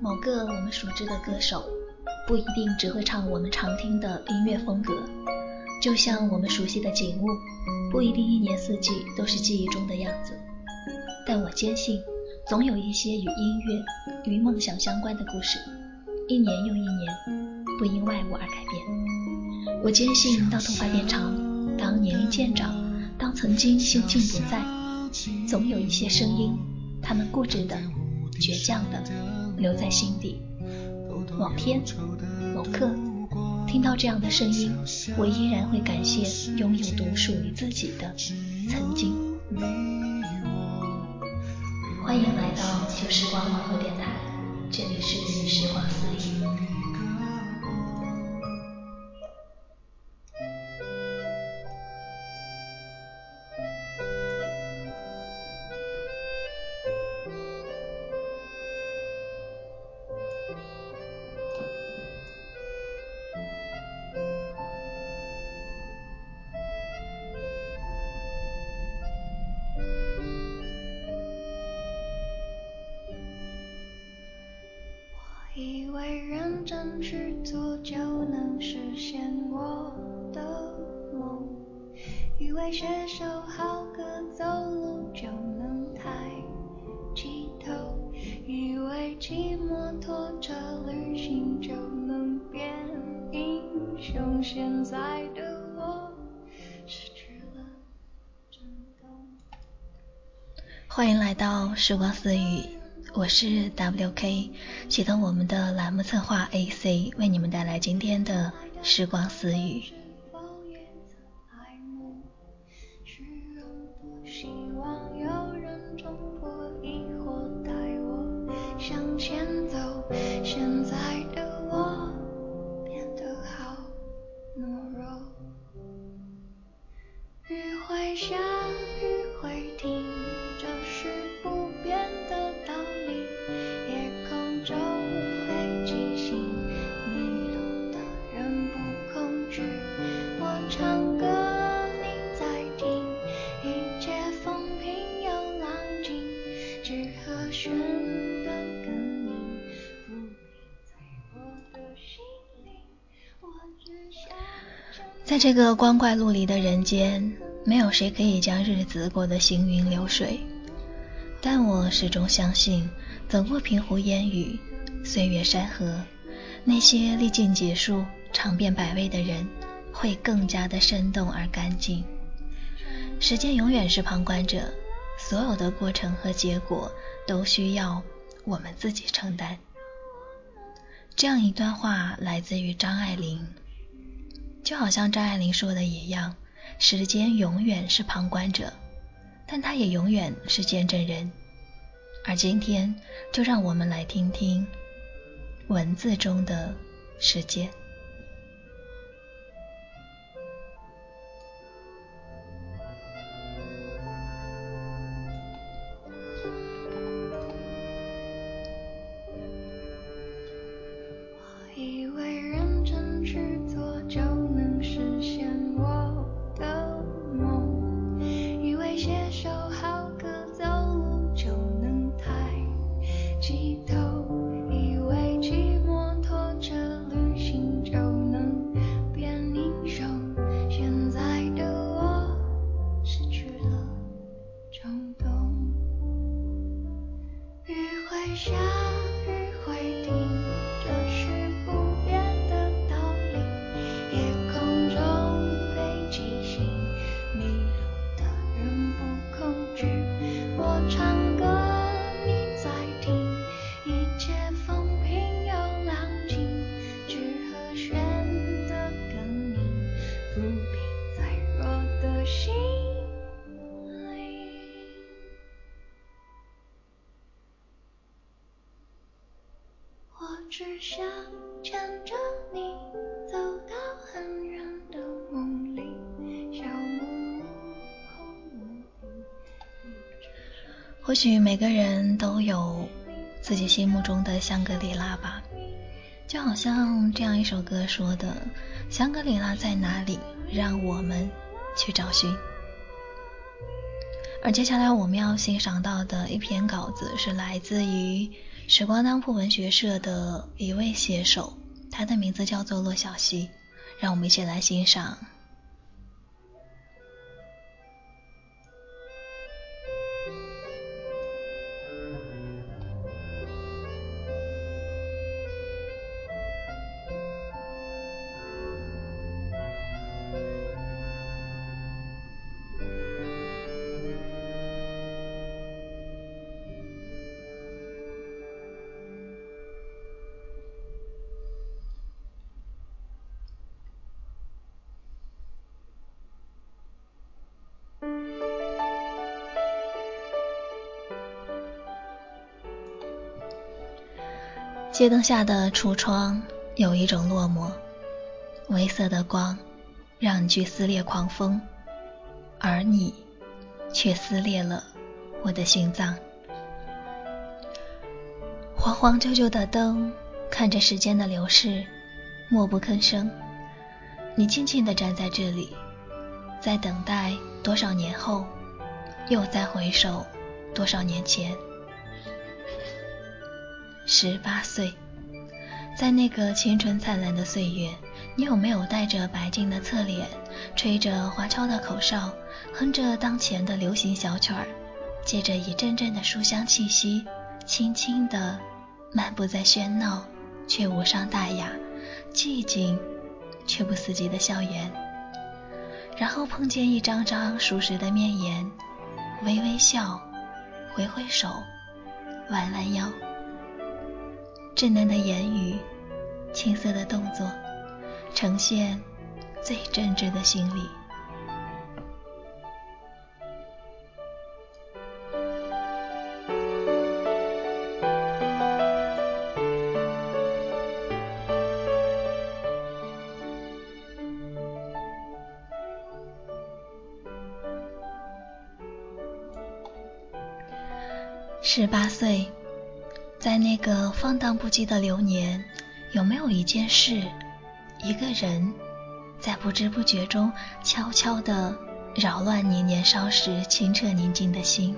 某个我们熟知的歌手，不一定只会唱我们常听的音乐风格，就像我们熟悉的景物，不一定一年四季都是记忆中的样子。但我坚信，总有一些与音乐、与梦想相关的故事，一年又一年，不因外物而改变。我坚信，当头发变长，当年龄渐长，当曾经心境不在，总有一些声音，他们固执的、倔强的留在心底。某天、某刻，听到这样的声音，我依然会感谢拥有独属于自己的曾经。欢迎来到旧时光网络电台，这里是时光私语。会认真去做就能实现我的梦，以为写首好歌走路就能抬起头，以为骑摩托车旅行就能变英雄，现在的我失去了震动。欢迎来到时光私语。我是 WK，启动我们的栏目策划 AC，为你们带来今天的时光私语。在这个光怪陆离的人间，没有谁可以将日子过得行云流水。但我始终相信，走过平湖烟雨、岁月山河，那些历尽劫数、尝遍百味的人，会更加的生动而干净。时间永远是旁观者，所有的过程和结果都需要我们自己承担。这样一段话来自于张爱玲。就好像张爱玲说的一样，时间永远是旁观者，但它也永远是见证人。而今天，就让我们来听听文字中的时间。想牵着你走到很远的梦里。或许每个人都有自己心目中的香格里拉吧，就好像这样一首歌说的：“香格里拉在哪里？让我们去找寻。”而接下来我们要欣赏到的一篇稿子是来自于时光当铺文学社的一位写手，他的名字叫做洛小溪，让我们一起来欣赏。街灯下的橱窗有一种落寞，微色的光让你去撕裂狂风，而你却撕裂了我的心脏。黄黄旧旧的灯，看着时间的流逝，默不吭声。你静静地站在这里，在等待多少年后，又再回首多少年前。十八岁，在那个青春灿烂的岁月，你有没有带着白净的侧脸，吹着花俏的口哨，哼着当前的流行小曲儿，借着一阵阵的书香气息，轻轻地漫步在喧闹却无伤大雅、寂静却不死寂的校园，然后碰见一张张熟识的面颜，微微笑，挥挥手，弯弯腰。稚嫩的言语，青涩的动作，呈现最真挚的心理。十八岁。在那个放荡不羁的流年，有没有一件事、一个人，在不知不觉中悄悄地扰乱你年少时清澈宁静的心？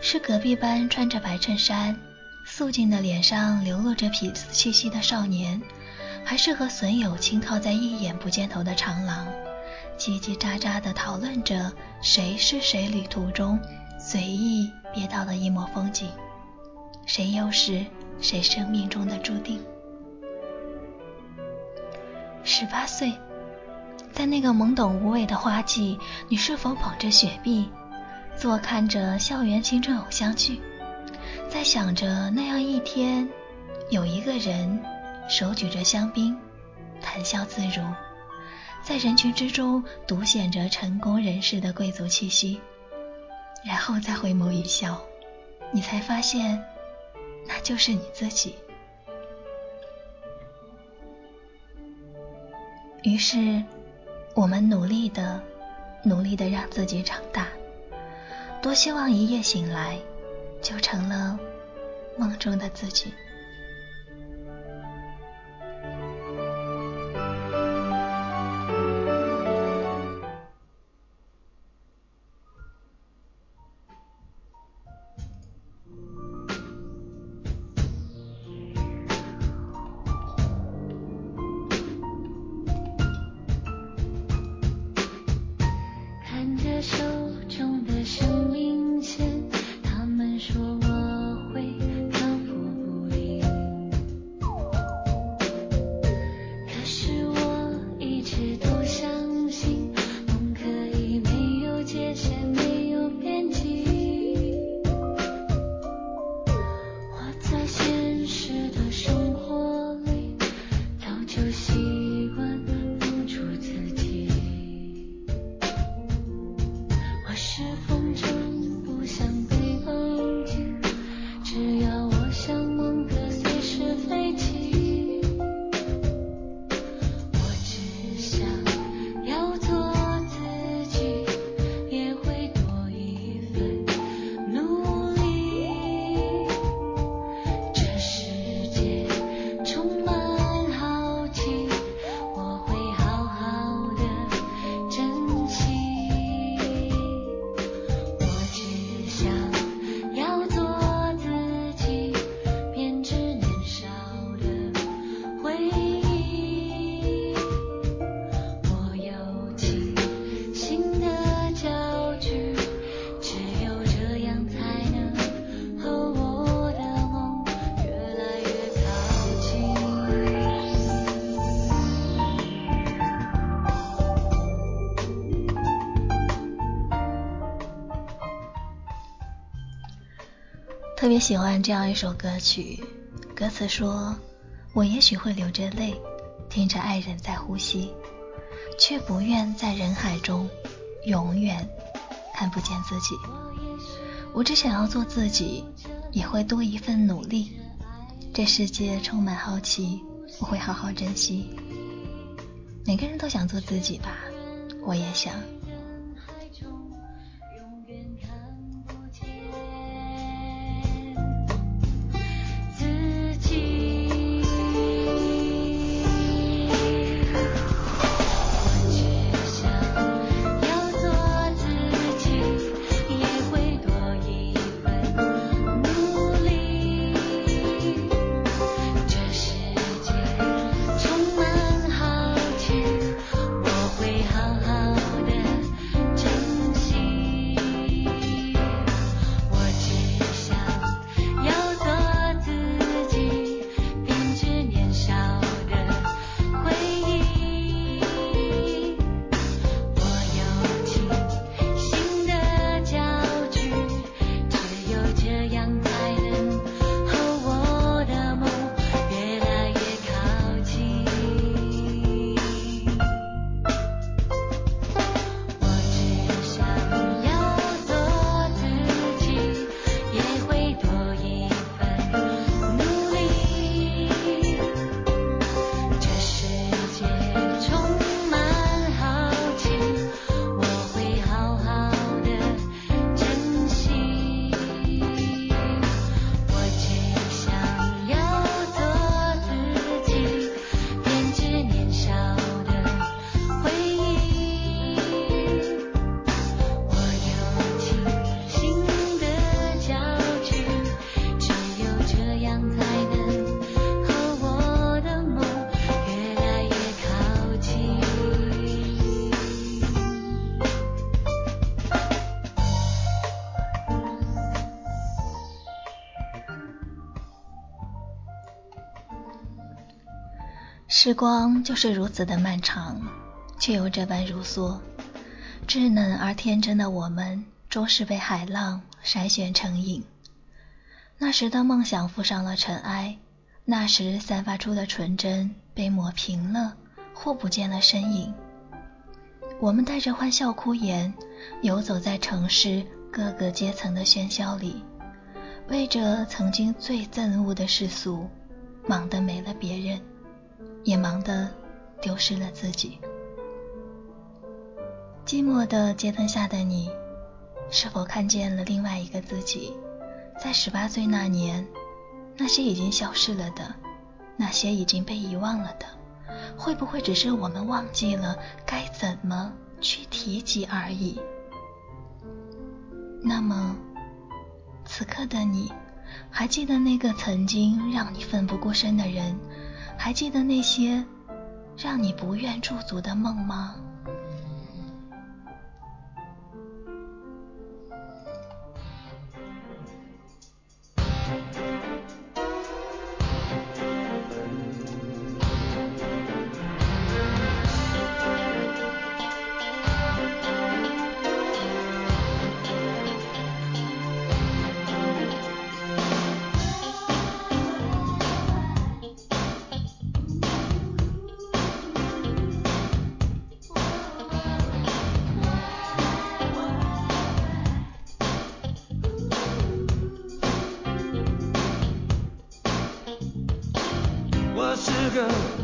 是隔壁班穿着白衬衫、素净的脸上流露着痞子气息的少年，还是和损友轻靠在一眼不见头的长廊，叽叽喳喳地讨论着谁是谁旅途中随意瞥到的一抹风景？谁又是谁生命中的注定？十八岁，在那个懵懂无畏的花季，你是否捧着雪碧，坐看着校园青春偶像剧，在想着那样一天，有一个人手举着香槟，谈笑自如，在人群之中独显着成功人士的贵族气息，然后再回眸一笑，你才发现。那就是你自己。于是，我们努力的、努力的让自己长大，多希望一夜醒来，就成了梦中的自己。特别喜欢这样一首歌曲，歌词说：“我也许会流着泪，听着爱人在呼吸，却不愿在人海中永远看不见自己。我只想要做自己，也会多一份努力。这世界充满好奇，我会好好珍惜。每个人都想做自己吧，我也想。”时光就是如此的漫长，却又这般如梭。稚嫩而天真的我们，终是被海浪筛选成影。那时的梦想附上了尘埃，那时散发出的纯真被抹平了，或不见了身影。我们带着欢笑哭颜，游走在城市各个阶层的喧嚣里，为着曾经最憎恶的世俗，忙得没了别人。也忙得丢失了自己。寂寞的街灯下的你，是否看见了另外一个自己？在十八岁那年，那些已经消失了的，那些已经被遗忘了的，会不会只是我们忘记了该怎么去提及而已？那么，此刻的你，还记得那个曾经让你奋不顾身的人？还记得那些让你不愿驻足的梦吗？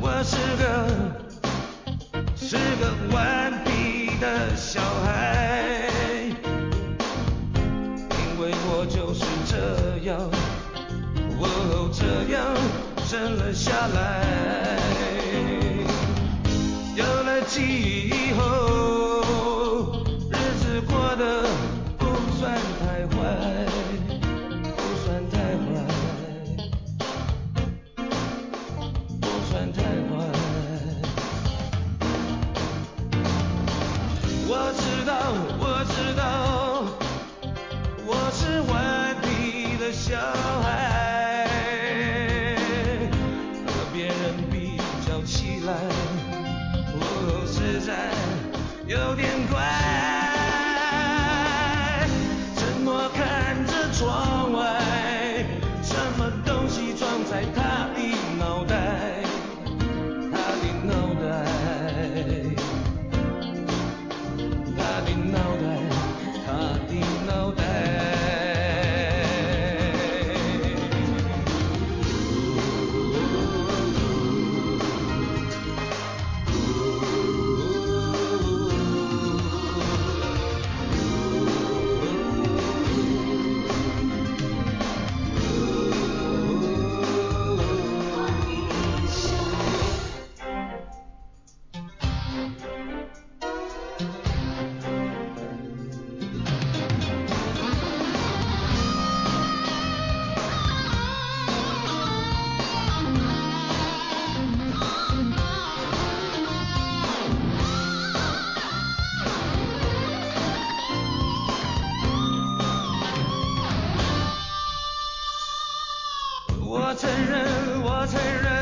我是个是个顽皮的小孩，因为我就是这样，哦这样生了下来。我承认我承认。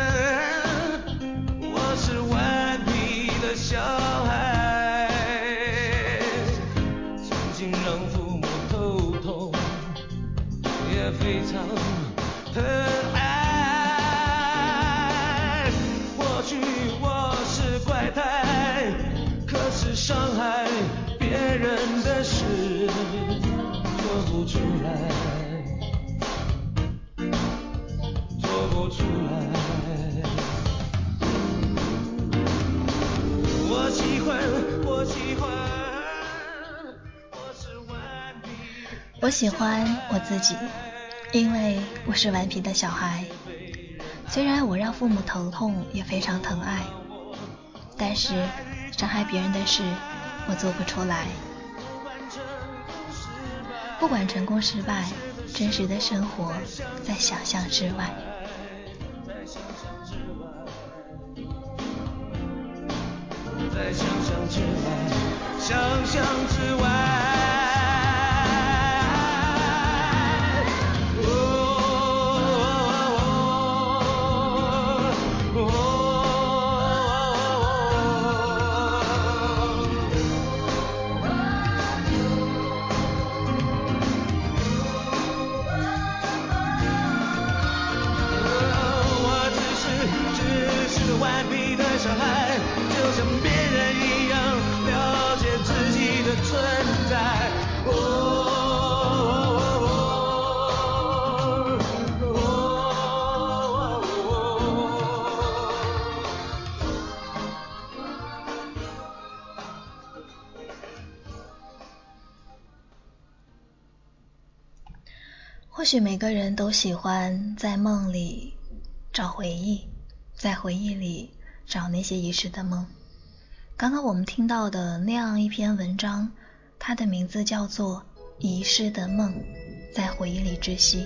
我喜欢我自己，因为我是顽皮的小孩。虽然我让父母头痛，也非常疼爱，但是伤害别人的事，我做不出来。不管成功失败，真实的生活在想象之外。在想象之外，在想象之外，想象之外。或许每个人都喜欢在梦里找回忆，在回忆里找那些遗失的梦。刚刚我们听到的那样一篇文章，它的名字叫做《遗失的梦，在回忆里窒息》。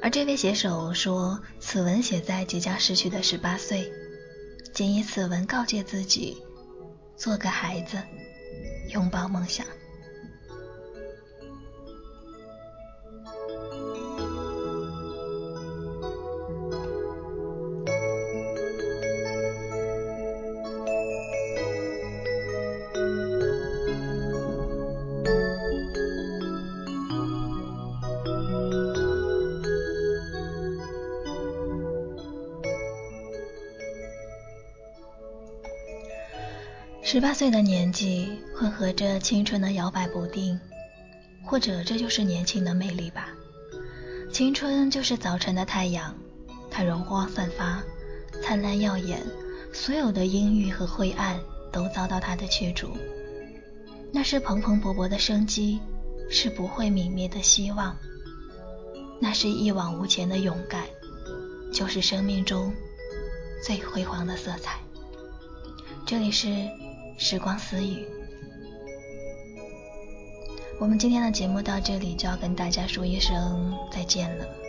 而这位写手说，此文写在即将逝去的十八岁，仅以此文告诫自己，做个孩子，拥抱梦想。十八岁的年纪，混合着青春的摇摆不定，或者这就是年轻的魅力吧。青春就是早晨的太阳，它容光散发，灿烂耀眼，所有的阴郁和灰暗都遭到它的驱逐。那是蓬蓬勃勃的生机，是不会泯灭的希望，那是一往无前的勇敢，就是生命中最辉煌的色彩。这里是时光私语，我们今天的节目到这里就要跟大家说一声再见了。